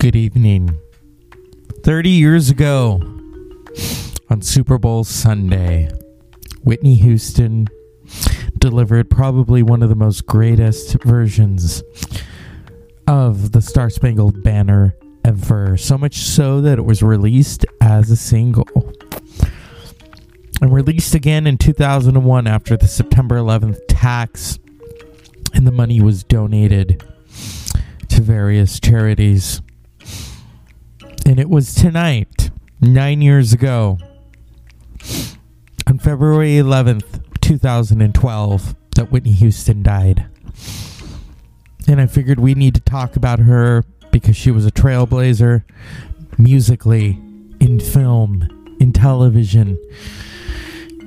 Good evening. 30 years ago, on Super Bowl Sunday, Whitney Houston delivered probably one of the most greatest versions of the Star Spangled Banner ever. So much so that it was released as a single. And released again in 2001 after the September 11th tax, and the money was donated to various charities. And it was tonight, nine years ago, on February 11th, 2012, that Whitney Houston died. And I figured we need to talk about her because she was a trailblazer musically, in film, in television.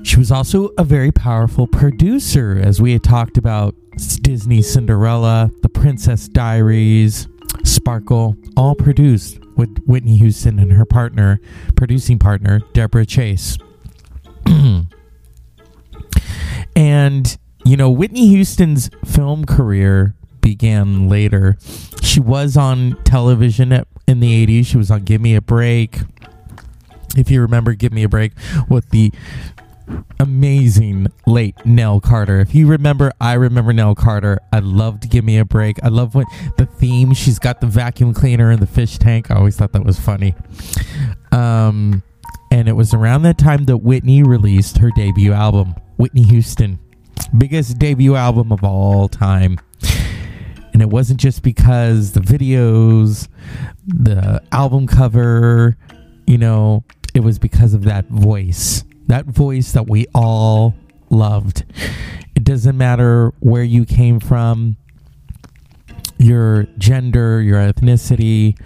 She was also a very powerful producer, as we had talked about Disney Cinderella, The Princess Diaries, Sparkle, all produced with Whitney Houston and her partner, producing partner, Deborah Chase. and, you know, Whitney Houston's film career began later. She was on television at, in the 80s. She was on Give Me a Break. If you remember Give Me a Break with the amazing late Nell Carter. If you remember, I remember Nell Carter. I loved Give Me a Break. I love when the theme, she's got the vacuum cleaner and the fish tank. I always thought that was funny. Um, and it was around that time that Whitney released her debut album, Whitney Houston. Biggest debut album of all time. And it wasn't just because the videos, the album cover, you know, it was because of that voice that voice that we all loved. It doesn't matter where you came from, your gender, your ethnicity,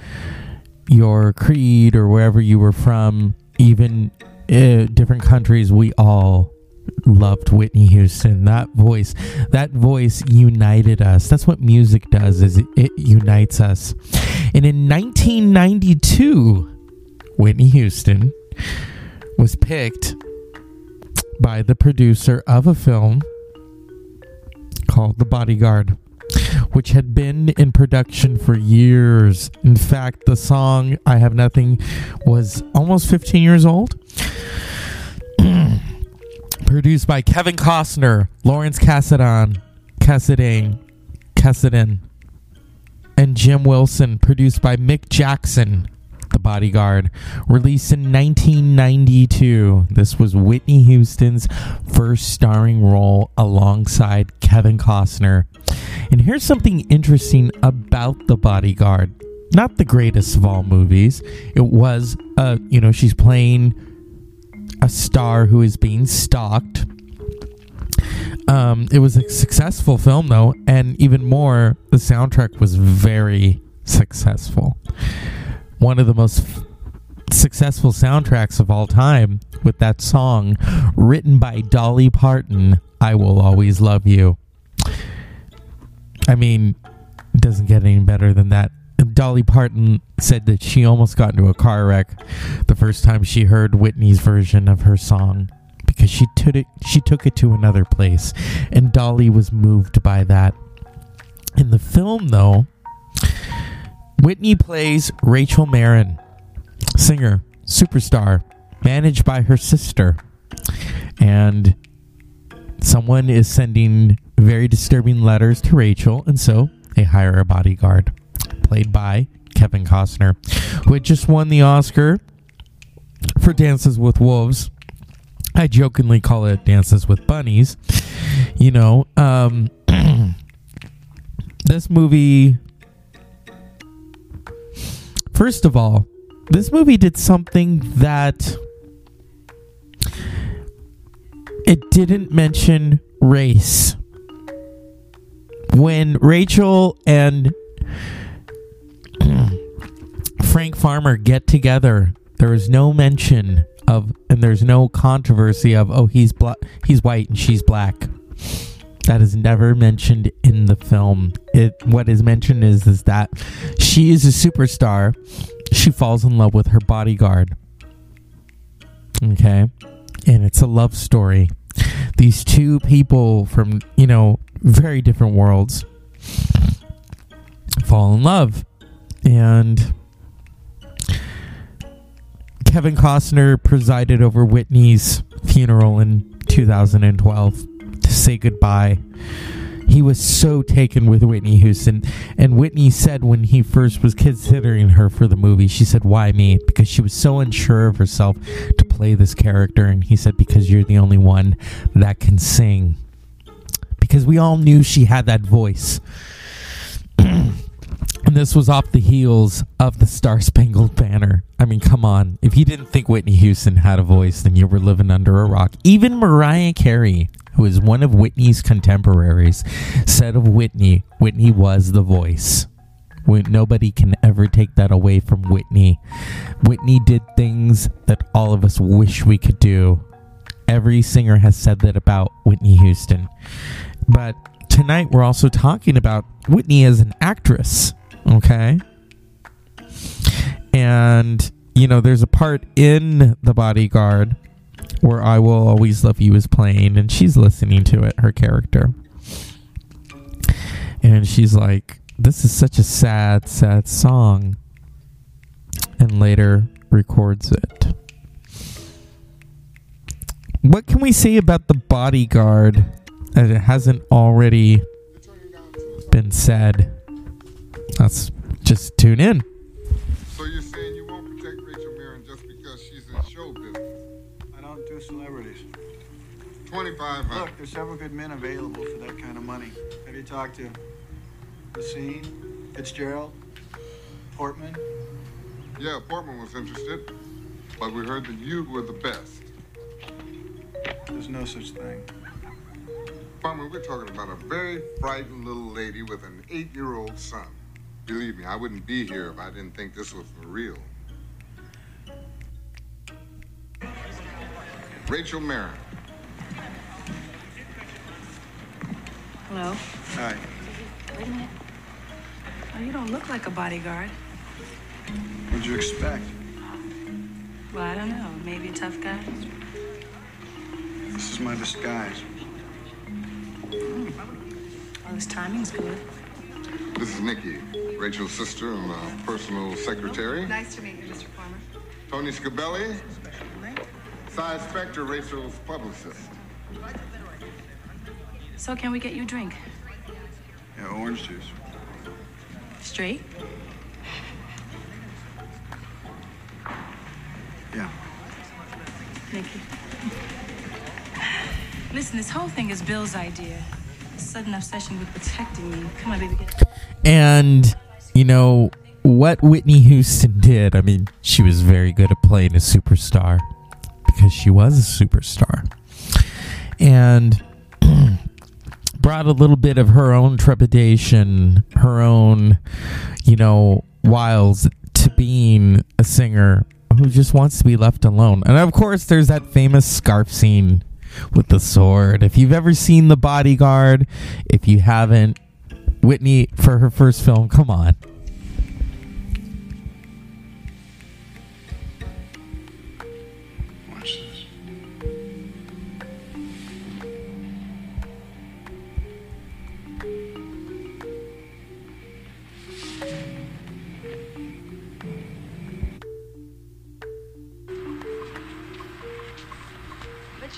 your creed, or wherever you were from, even uh, different countries, we all loved Whitney Houston. That voice, that voice united us. That's what music does is it, it unites us. And in 1992, Whitney Houston was picked by the producer of a film called The Bodyguard, which had been in production for years. In fact, the song I Have Nothing was almost 15 years old. Produced by Kevin Costner, Lawrence Kasdan, Kasdan, Kasdan, and Jim Wilson. Produced by Mick Jackson, the Bodyguard, released in 1992. This was Whitney Houston's first starring role alongside Kevin Costner. And here's something interesting about The Bodyguard. Not the greatest of all movies. It was, uh, you know, she's playing a star who is being stalked. Um, it was a successful film, though, and even more, the soundtrack was very successful one of the most f- successful soundtracks of all time with that song written by Dolly Parton, I Will Always Love You. I mean, it doesn't get any better than that. Dolly Parton said that she almost got into a car wreck the first time she heard Whitney's version of her song because she took it she took it to another place and Dolly was moved by that. In the film though, Whitney plays Rachel Marin, singer, superstar, managed by her sister. And someone is sending very disturbing letters to Rachel, and so they hire a bodyguard, played by Kevin Costner, who had just won the Oscar for Dances with Wolves. I jokingly call it Dances with Bunnies. You know, um, this movie First of all, this movie did something that it didn't mention race. When Rachel and Frank Farmer get together, there is no mention of and there's no controversy of oh he's black he's white and she's black. That is never mentioned in the film. It what is mentioned is is that she is a superstar. She falls in love with her bodyguard. Okay? And it's a love story. These two people from, you know, very different worlds fall in love. And Kevin Costner presided over Whitney's funeral in 2012 to say goodbye. He was so taken with Whitney Houston. And Whitney said when he first was considering her for the movie, she said, Why me? Because she was so unsure of herself to play this character. And he said, Because you're the only one that can sing. Because we all knew she had that voice. And this was off the heels of the Star Spangled Banner. I mean, come on. If you didn't think Whitney Houston had a voice, then you were living under a rock. Even Mariah Carey, who is one of Whitney's contemporaries, said of Whitney, Whitney was the voice. Nobody can ever take that away from Whitney. Whitney did things that all of us wish we could do. Every singer has said that about Whitney Houston. But tonight we're also talking about Whitney as an actress. Okay. And, you know, there's a part in The Bodyguard where I Will Always Love You is playing, and she's listening to it, her character. And she's like, This is such a sad, sad song. And later records it. What can we say about The Bodyguard that it hasn't already been said? Let's just tune in. I celebrities. Twenty-five hundred. Look, there's several good men available for that kind of money. Have you talked to Racine, Fitzgerald, Portman? Yeah, Portman was interested, but we heard that you were the best. There's no such thing. Farmer, we're talking about a very frightened little lady with an eight-year-old son. Believe me, I wouldn't be here if I didn't think this was for real. Rachel Marin. Hello? Hi. Wait a minute. Oh, you don't look like a bodyguard. What'd you expect? Well, I don't know. Maybe a tough guy? This is my disguise. Well, this timing's good. This is Nikki, Rachel's sister and uh, personal secretary. Nice to meet you, Mr. Farmer. Tony Scipelli, Sy Spector, Rachel's publicist. So, can we get you a drink? Yeah, orange juice. Straight? Yeah. Thank you. Listen, this whole thing is Bill's idea. A sudden obsession with protecting me. Come on, baby, get And, you know, what Whitney Houston did, I mean, she was very good at playing a superstar because she was a superstar. And brought a little bit of her own trepidation, her own, you know, wiles to being a singer who just wants to be left alone. And of course, there's that famous scarf scene with the sword. If you've ever seen The Bodyguard, if you haven't, Whitney for her first film, come on.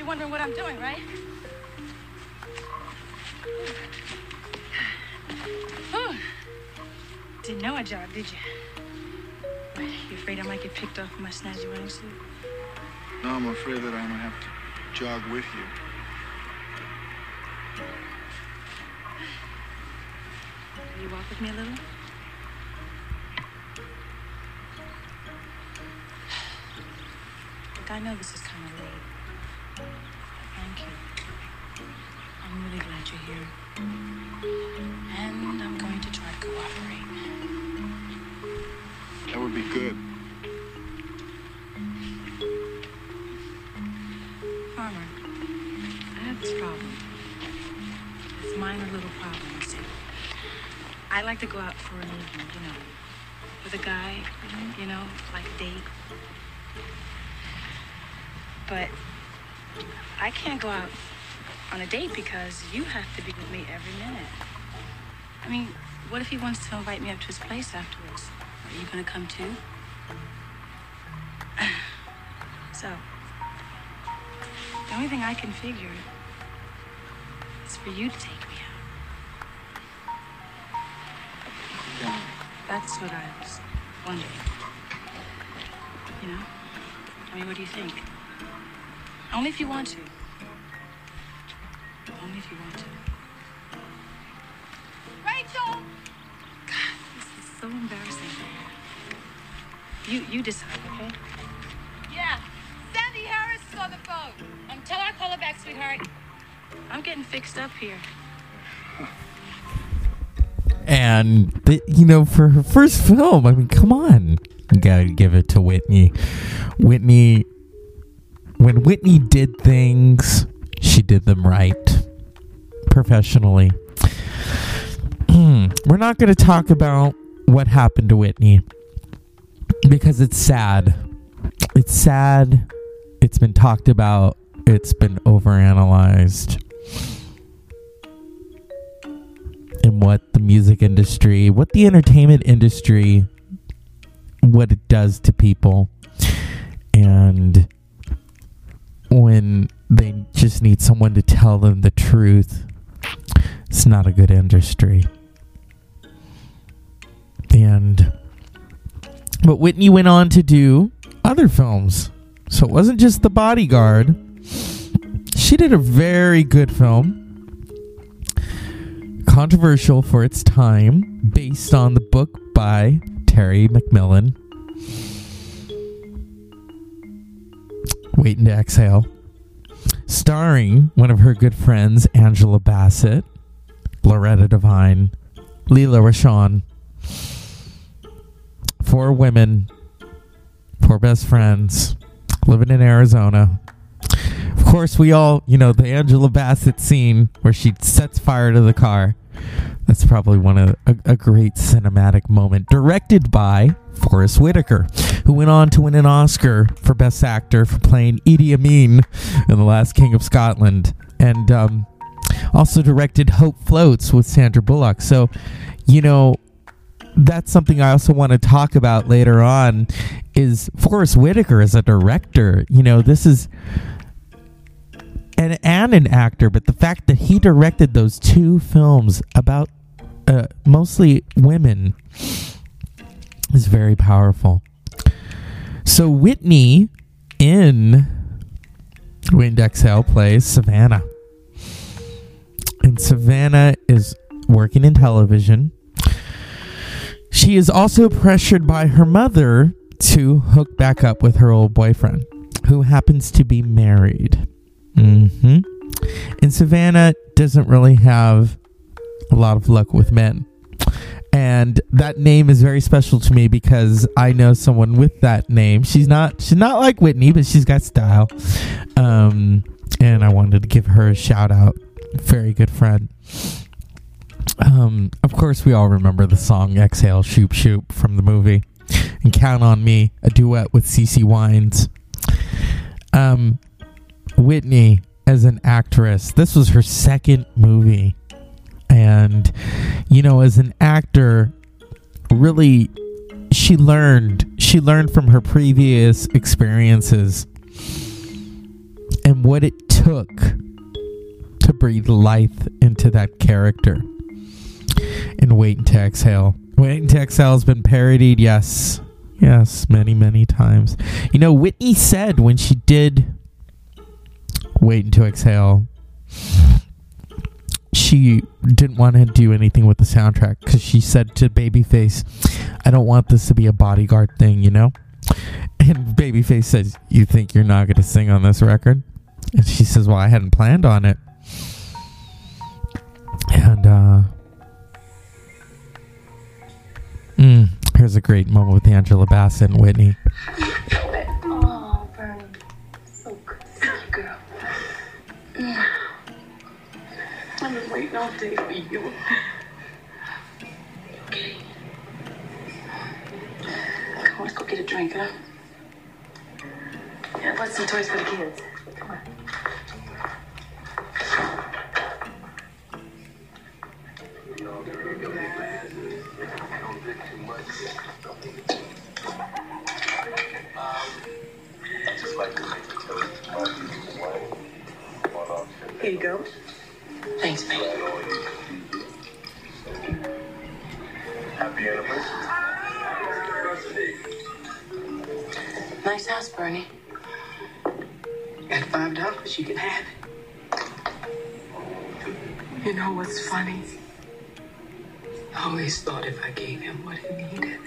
Wondering what I'm doing, right? Didn't know a job, did you? What, you afraid I might get picked off in my snazzy running suit? No, I'm afraid that I'm gonna have to jog with you. Will you walk with me a little? Look, I know this is you know, with a guy, you know, like a date. But I can't go out on a date because you have to be with me every minute. I mean, what if he wants to invite me up to his place afterwards? Are you gonna come too? So, the only thing I can figure is for you to take That's what I was wondering. You know? I mean, what do you think? Only if you want to. Only if you want to. Rachel! God, this is so embarrassing. You you decide, okay? Yeah, Sandy Harris is on the phone. Um, tell her I'll call her back, sweetheart. I'm getting fixed up here. And the, you know, for her first film, I mean, come on, you gotta give it to Whitney. Whitney, when Whitney did things, she did them right, professionally. Hmm. We're not to talk about what happened to Whitney because it's sad. It's sad. It's been talked about. It's been overanalyzed. And what the music industry, what the entertainment industry, what it does to people. And when they just need someone to tell them the truth, it's not a good industry. And but Whitney went on to do other films. So it wasn't just The Bodyguard. She did a very good film. Controversial for its time, based on the book by Terry McMillan. Waiting to Exhale. Starring one of her good friends, Angela Bassett, Loretta Devine, Lela Rochon. Four women, four best friends, living in Arizona. Course, we all, you know, the Angela Bassett scene where she sets fire to the car. That's probably one of a, a great cinematic moment. Directed by Forest Whitaker, who went on to win an Oscar for Best Actor for playing Idi Amin in The Last King of Scotland, and um, also directed Hope Floats with Sandra Bullock. So, you know, that's something I also want to talk about later on. Is Forest Whitaker as a director? You know, this is and and an actor, but the fact that he directed those two films about uh, mostly women is very powerful. So Whitney in Wind Exhale plays Savannah. And Savannah is working in television. She is also pressured by her mother to hook back up with her old boyfriend, who happens to be married. Hmm And Savannah doesn't really have a lot of luck with men. And that name is very special to me because I know someone with that name. She's not she's not like Whitney, but she's got style. Um, and I wanted to give her a shout out. Very good friend. Um, of course, we all remember the song "Exhale, Shoop Shoop" from the movie, and "Count on Me," a duet with CeCe Winans. Um, Whitney as an actress, this was her second movie, and you know, as an actor, really, she learned. She learned from her previous experiences and what it took to breathe life into that character and Waiting to Exhale. Waiting to Exhale has been parodied, yes. Yes, many, many times. You know, Whitney said when she did Waiting to Exhale, she didn't want to do anything with the soundtrack because she said to Babyface, I don't want this to be a bodyguard thing, you know? And Babyface says, You think you're not going to sing on this record? And she says, Well, I hadn't planned on it. And, uh, Mm, here's a great moment with Angela Bassett and Whitney. Day for you. Okay. Come on, let's go get a drink, huh? Yeah, let's some toys for the kids. Come on. Here you go. Thanks, babe. Happy anniversary. Nice house, Bernie. At five dollars, you can have it. You know what's funny? I always thought if I gave him what he needed,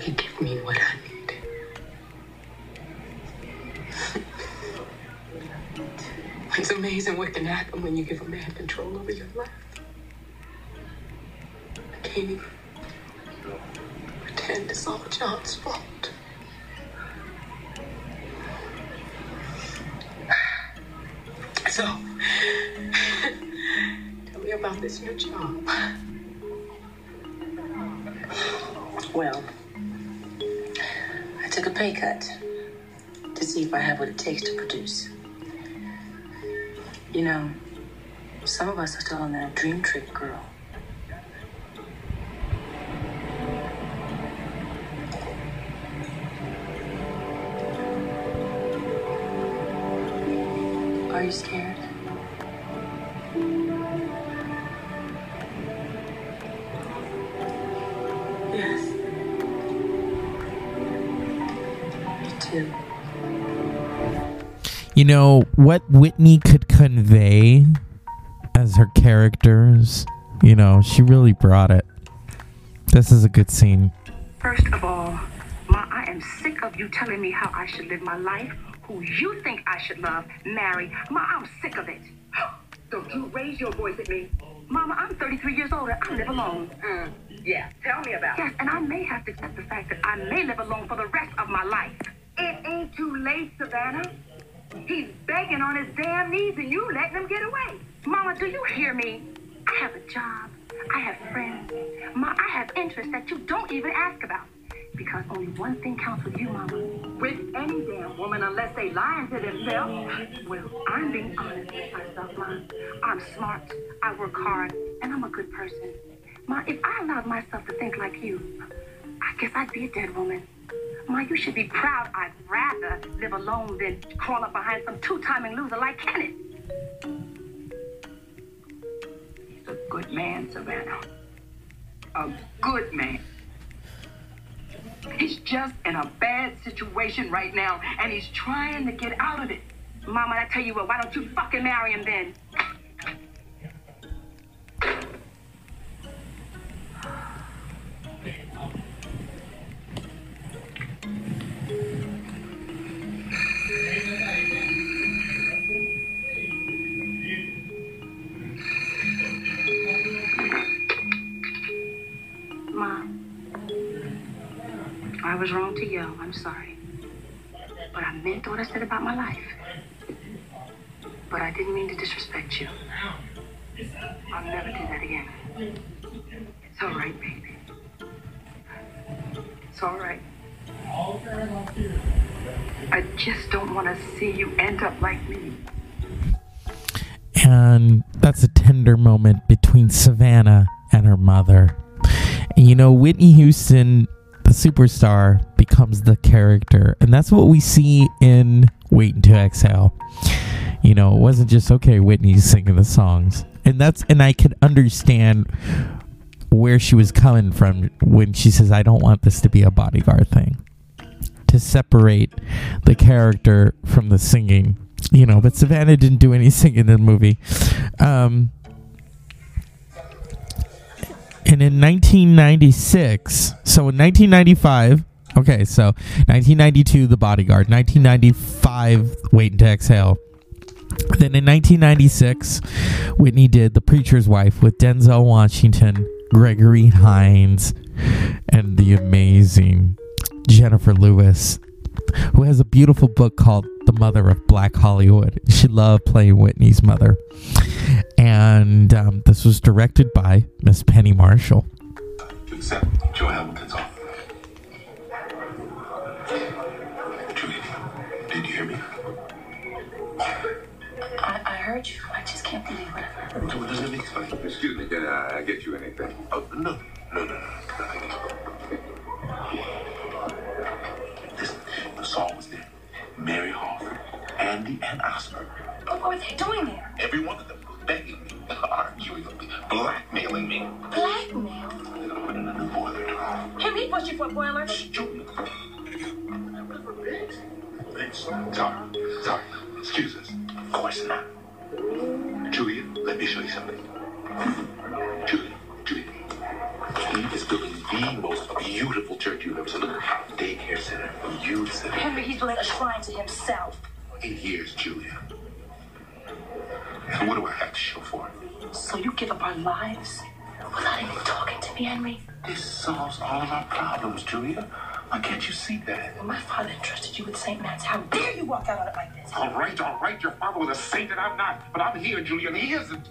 he'd give me what I needed. It's amazing what can happen when you give a man control over your life. I can't even pretend it's all John's fault. So, tell me about this new job. Well, I took a pay cut to see if I have what it takes to produce. You know, some of us are still on that dream trip, girl. Are you scared? Yes. Me too. You know what Whitney could convey as her characters. You know, she really brought it. This is a good scene. First of all, Ma, I am sick of you telling me how I should live my life, who you think I should love, marry. Ma, I'm sick of it. Don't you raise your voice at me. Mama, I'm 33 years old and I live alone. Mm, yeah, tell me about it. Yes, and I may have to accept the fact that I may live alone for the rest of my life. It ain't too late, Savannah. He's begging on his damn knees and you letting him get away. Mama, do you hear me? I have a job. I have friends. Ma, I have interests that you don't even ask about. Because only one thing counts with you, Mama. With any damn woman, unless they lying to themselves. Well, I'm being honest with myself, Ma. I'm smart. I work hard, and I'm a good person. Ma, if I allowed myself to think like you, I guess I'd be a dead woman. Ma, you should be proud. I'd rather live alone than crawl up behind some two-timing loser like Kenneth. He's a good man, Savannah. A good man. He's just in a bad situation right now, and he's trying to get out of it. Mama, I tell you what, why don't you fucking marry him then? My life. But I didn't mean to disrespect you. I'll never do that again. It's all right, baby. It's all right. I just don't want to see you end up like me. And that's a tender moment between Savannah and her mother. And you know, Whitney Houston, the superstar, becomes the character. And that's what we see in Waiting to Exhale. You know, it wasn't just okay, Whitney's singing the songs. And that's and I could understand where she was coming from when she says, I don't want this to be a bodyguard thing. To separate the character from the singing. You know, but Savannah didn't do any singing in the movie. Um, and in 1996, so in 1995, okay, so 1992, The Bodyguard, 1995, Waiting to Exhale. Then in 1996, Whitney did The Preacher's Wife with Denzel Washington, Gregory Hines, and the amazing Jennifer Lewis, who has a beautiful book called The Mother of Black Hollywood. She loved playing Whitney's mother. And um, this was directed by Miss Penny Marshall. Accept Joe Hamilton's offer. Julie, did you hear me? I, I heard you. I just can't believe what I've heard. It? Excuse me, can I get you anything? Oh, no, no, no, right, all right. Your father was a saint and I'm not. But I'm here, Julia, and he isn't.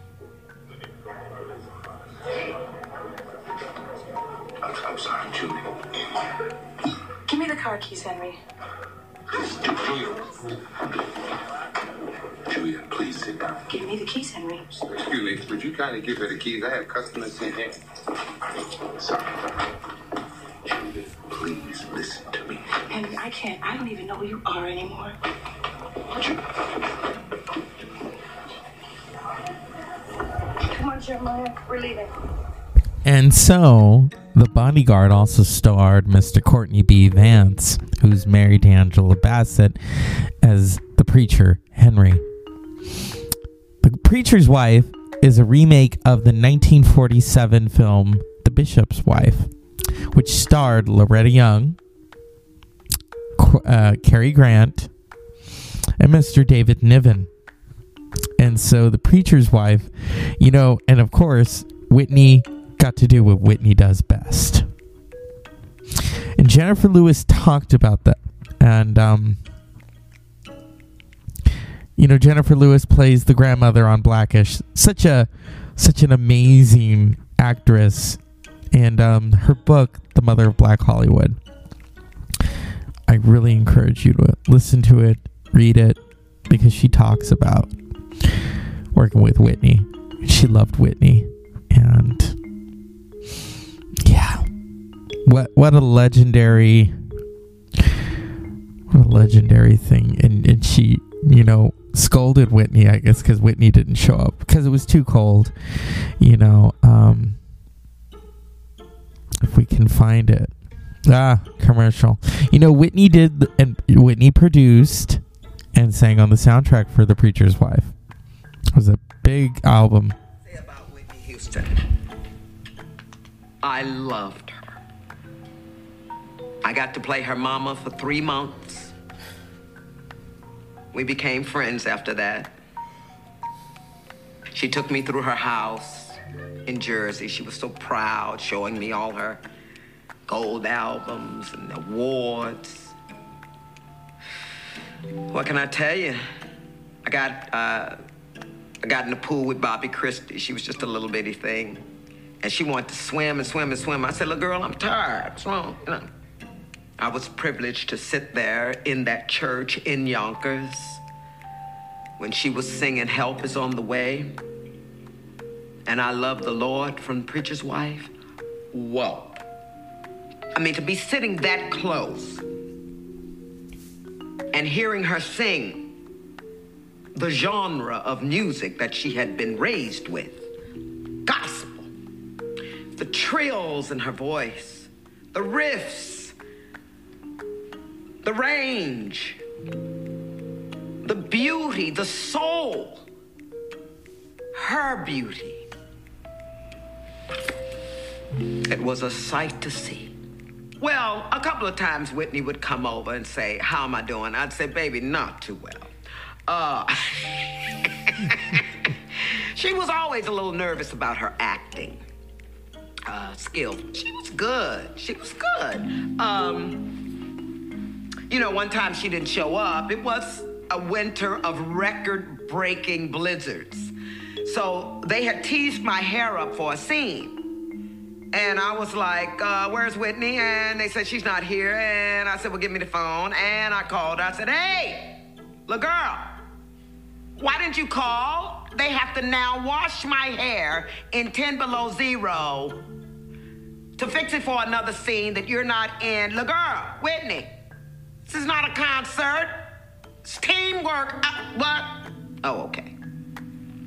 I'm, I'm sorry, Julia. Give me the car keys, Henry. Julia. Julia, please sit down. Give me the keys, Henry. Excuse me, would you kindly give her the keys? I have customers in here. Sorry. Julia, please listen to me. Henry, I can't. I don't even know who you are anymore. And so, The Bodyguard also starred Mr. Courtney B. Vance, who's married to Angela Bassett, as the preacher, Henry. The Preacher's Wife is a remake of the 1947 film The Bishop's Wife, which starred Loretta Young, uh, Cary Grant, and Mr. David Niven. And so the preacher's wife, you know, and of course, Whitney got to do what Whitney does best. And Jennifer Lewis talked about that. And, um, you know, Jennifer Lewis plays the grandmother on Blackish. Such a, such an amazing actress. And um, her book, The Mother of Black Hollywood, I really encourage you to listen to it, read it, because she talks about working with Whitney. She loved Whitney, and yeah, what what a legendary, what a legendary thing. And and she, you know, scolded Whitney, I guess, because Whitney didn't show up because it was too cold. You know, um, if we can find it. Ah, commercial. You know, Whitney did, and Whitney produced and sang on the soundtrack for The Preacher's Wife. It was a big album. say about Whitney Houston. I loved her. I got to play her mama for three months. We became friends after that. She took me through her house in Jersey. She was so proud, showing me all her gold albums and awards. What can I tell you? I got uh, I got in the pool with Bobbi Kristina. She was just a little bitty thing. And she wanted to swim and swim and swim. I said, little girl, I'm tired. What's wrong? You know. I was privileged to sit there in that church in Yonkers when she was singing Help is on the Way. And I love the Lord from Preacher's Wife. Whoa. I mean, to be sitting that close and hearing her sing the genre of music that she had been raised with gospel. The trills in her voice, the riffs, the range, the beauty, the soul, her beauty. It was a sight to see. Well, a couple of times Whitney would come over and say, How am I doing? I'd say, Baby, not too well. Uh, she was always a little nervous about her acting uh, skill. She was good. She was good. Um, you know, one time she didn't show up. It was a winter of record breaking blizzards. So they had teased my hair up for a scene. And I was like, uh, where's Whitney? And they said, she's not here. And I said, well, give me the phone. And I called. I said, hey, little girl, why didn't you call? They have to now wash my hair in 10 below zero to fix it for another scene that you're not in. Little girl, Whitney, this is not a concert. It's teamwork. Uh, what? Oh, okay.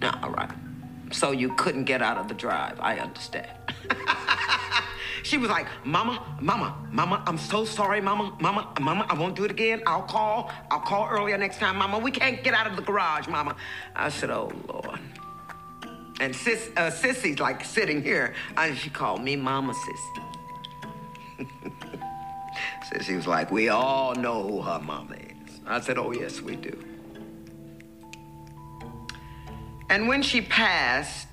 No, all right. So you couldn't get out of the drive. I understand. She was like, Mama, Mama, Mama, I'm so sorry, Mama, Mama, Mama, I won't do it again. I'll call. I'll call earlier next time, Mama. We can't get out of the garage, Mama. I said, Oh, Lord. And sis, uh, Sissy's like sitting here, and she called me Mama Sissy. Sissy was like, We all know who her mama is. I said, Oh, yes, we do. And when she passed,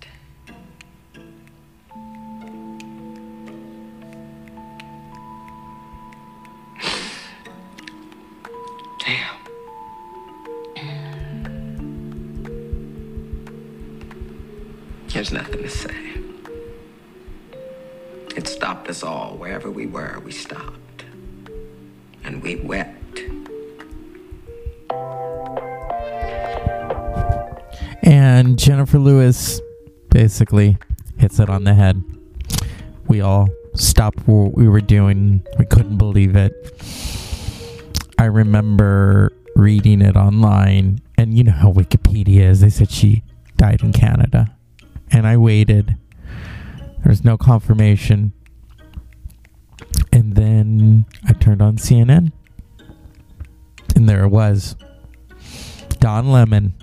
There's nothing to say. It stopped us all. Wherever we were, we stopped. And we wept. And Jennifer Lewis basically hits it on the head. We all stopped what we were doing. We couldn't believe it. I remember reading it online, and you know how Wikipedia is. They said she died in Canada. And I waited. There was no confirmation. And then I turned on CNN. And there it was. Don Lemon.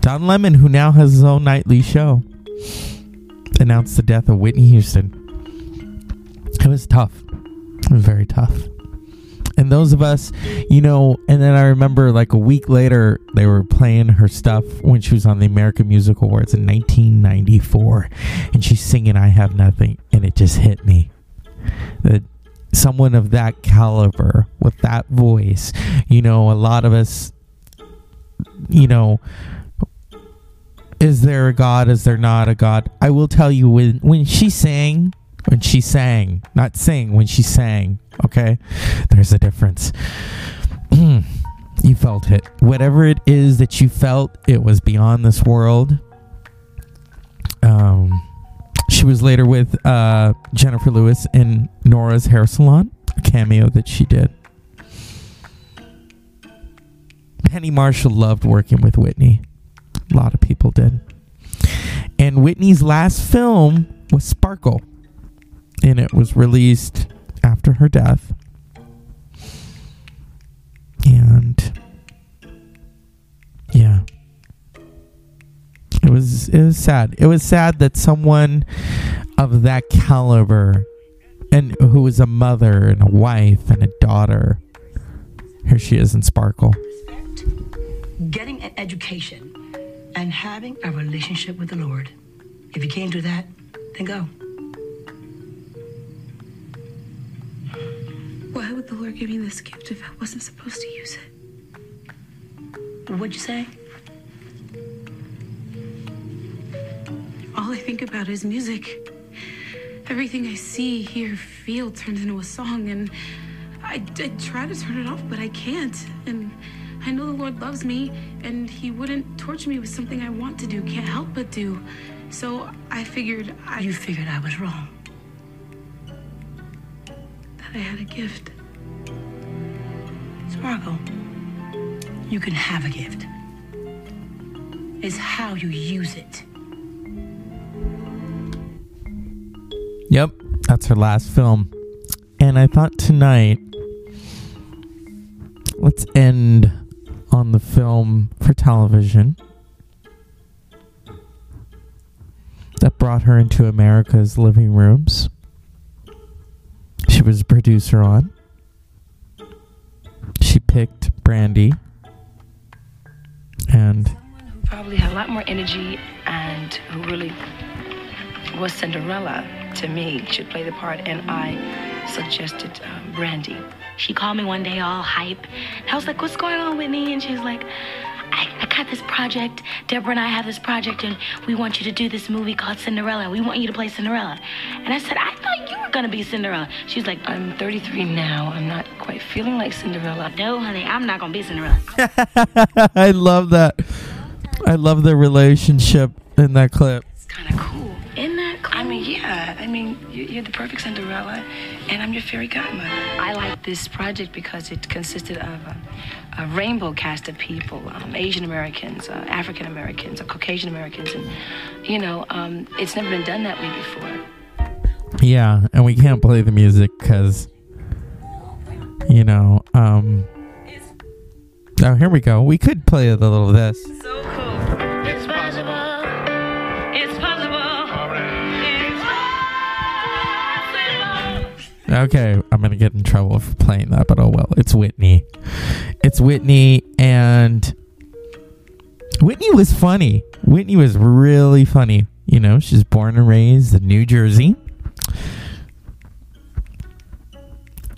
Don Lemon, who now has his own nightly show, announced the death of Whitney Houston. It was tough. It was very tough. And those of us, you know, and then I remember like a week later, they were playing her stuff when she was on the American Music Awards in 1994. And she's singing I Have Nothing. And it just hit me that someone of that caliber with that voice, you know, a lot of us, you know, is there a God? Is there not a God? I will tell you when when she sang, when she sang, not sing, when she sang, okay? There's a difference. you felt it. Whatever it is that you felt, it was beyond this world. Um she was later with uh, Jennifer Lewis in Nora's hair salon, a cameo that she did. Penny Marshall loved working with Whitney. A lot of people did. And Whitney's last film was Sparkle. And it was released after her death. And yeah. It was it was sad. It was sad that someone of that caliber and who was a mother and a wife and a daughter here she is in Sparkle. getting an education, and having a relationship with the Lord. If you can't do that, then go. The Lord give me this gift if I wasn't supposed to use it? What'd you say? All I think about is music. Everything I see, hear, feel turns into a song, and I, I try to turn it off, but I can't. And I know the Lord loves me, and He wouldn't torture me with something I want to do, can't help but do. So I figured I. You figured I was wrong. that I had a gift. Sparkle, you can have a gift. It's how you use it. Yep, that's her last film. And I thought tonight, let's end on the film for television that brought her into America's living rooms. She was a producer on. She picked Brandy. And who probably had a lot more energy and who really was Cinderella to me should play the part, and I suggested um, Brandy. She called me one day all hype. And I was like, what's going on, Whitney? And she was like, I, I got this project. Deborah and I have this project, and we want you to do this movie called Cinderella. We want you to play Cinderella. And I said, I thought you were going to be Cinderella. She's like, I'm 33 now. I'm not quite feeling like Cinderella. no, honey, I'm not going to be Cinderella. I love that. I love the relationship in that clip. It's kind of cool. Isn't that cool? I mean, yeah. I mean, you- you're the perfect Cinderella, and I'm your fairy godmother. I like this project because it consisted of a, a rainbow cast of people um, Asian Americans, uh, African Americans, uh, Caucasian Americans, and, you know, um, it's never been done that way before. Yeah, and we can't play the music because, you know, um. Oh, here we go. We could play a little of this. It's possible. Okay, I'm gonna get in trouble for playing that, but oh well. It's Whitney. It's Whitney, and Whitney was funny. Whitney was really funny. You know, she's born and raised in New Jersey.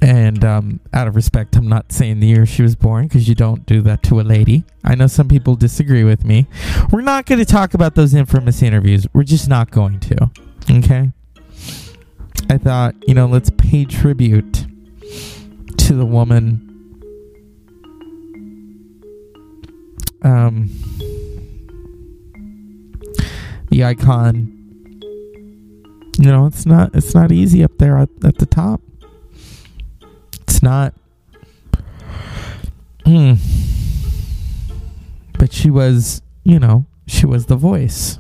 And um, out of respect, I'm not saying the year she was born because you don't do that to a lady. I know some people disagree with me. We're not going to talk about those infamous interviews. We're just not going to. Okay? I thought, you know, let's pay tribute to the woman. Um, the icon. You know, it's not it's not easy up there at, at the top. It's not. Hmm. But she was, you know, she was the voice.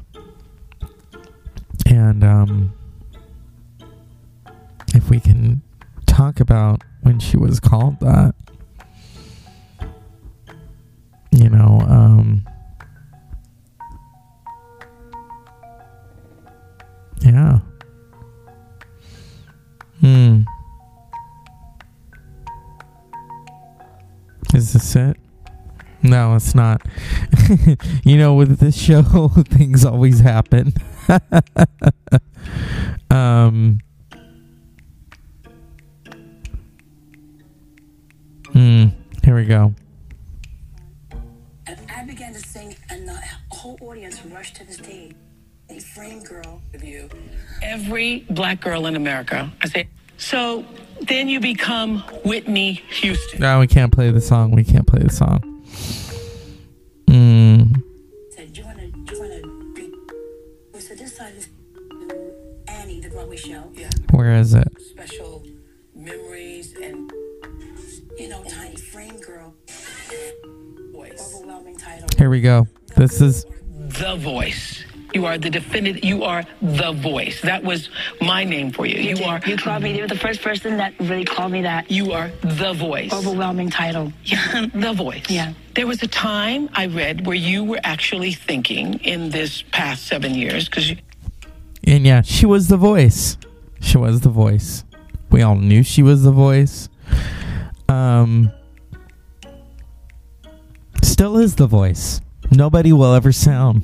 And um we can talk about when she was called that. You know, um Yeah. Hmm. Is this it? No, it's not. you know, with this show, things always happen. um. We go. And I began to sing, and the whole audience rushed to the stage. A frame girl of you. Every black girl in America. I say, so then you become Whitney Houston. No, we can't play the song. We can't play the song. Here we go. This is The voice. You are the definitive. You are the voice. That was my name for you. You, did. are. You called me. You were the first person that really called me that. You are the voice. Overwhelming title. Yeah, the voice. Yeah. There was a time I read where you were actually thinking in this past seven years because And yeah, she was the voice. She was the voice. We all knew she was the voice. Um still is the voice. Nobody will ever sound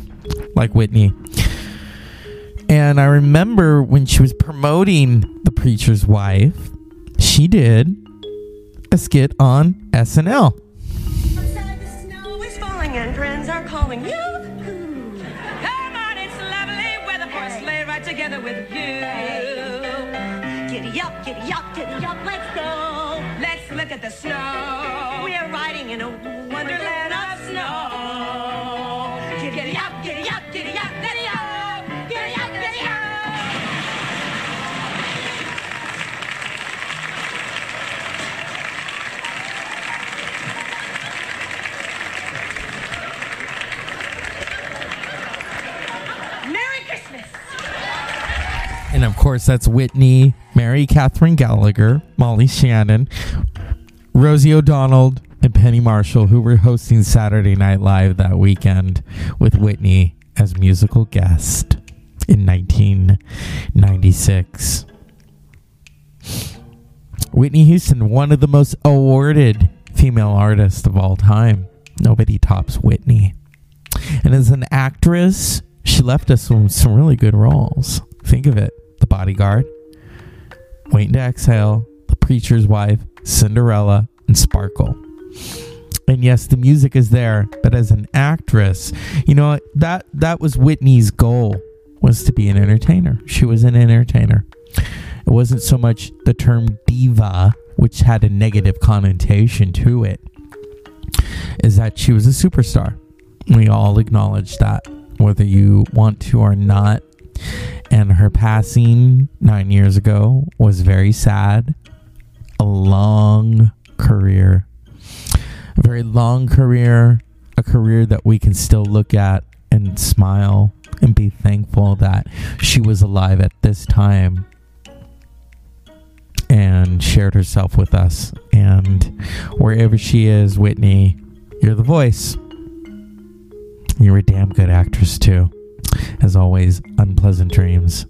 like Whitney. And I remember when she was promoting The Preacher's Wife, she did a skit on SNL. Snow is falling and friends are calling you. Hmm. Come on, it's lovely weather for a sleigh ride together with you. Giddy up, giddy up, giddy up, let's go. Let's look at the snow. We're riding in a of course, that's Whitney, Mary Catherine Gallagher, Molly Shannon, Rosie O'Donnell, and Penny Marshall, who were hosting Saturday Night Live that weekend with Whitney as musical guest in 1996. Whitney Houston, one of the most awarded female artists of all time. Nobody tops Whitney. And as an actress, she left us some, some really good roles. Think of it The Bodyguard, Waiting to Exhale, The Preacher's Wife, Cinderella, and Sparkle. And yes, the music is there, but as an actress, you know that that was Whitney's goal was to be an entertainer. She was an entertainer. It wasn't so much the term diva, which had a negative connotation to it, is that she was a superstar. We all acknowledge that, whether you want to or not. And her passing nine years ago was very sad. A long career, a very long career, a career that we can still look at and smile and be thankful that she was alive at this time and shared herself with us. And wherever she is, Whitney, you're the voice. You're a damn good actress, too. As always, unpleasant dreams.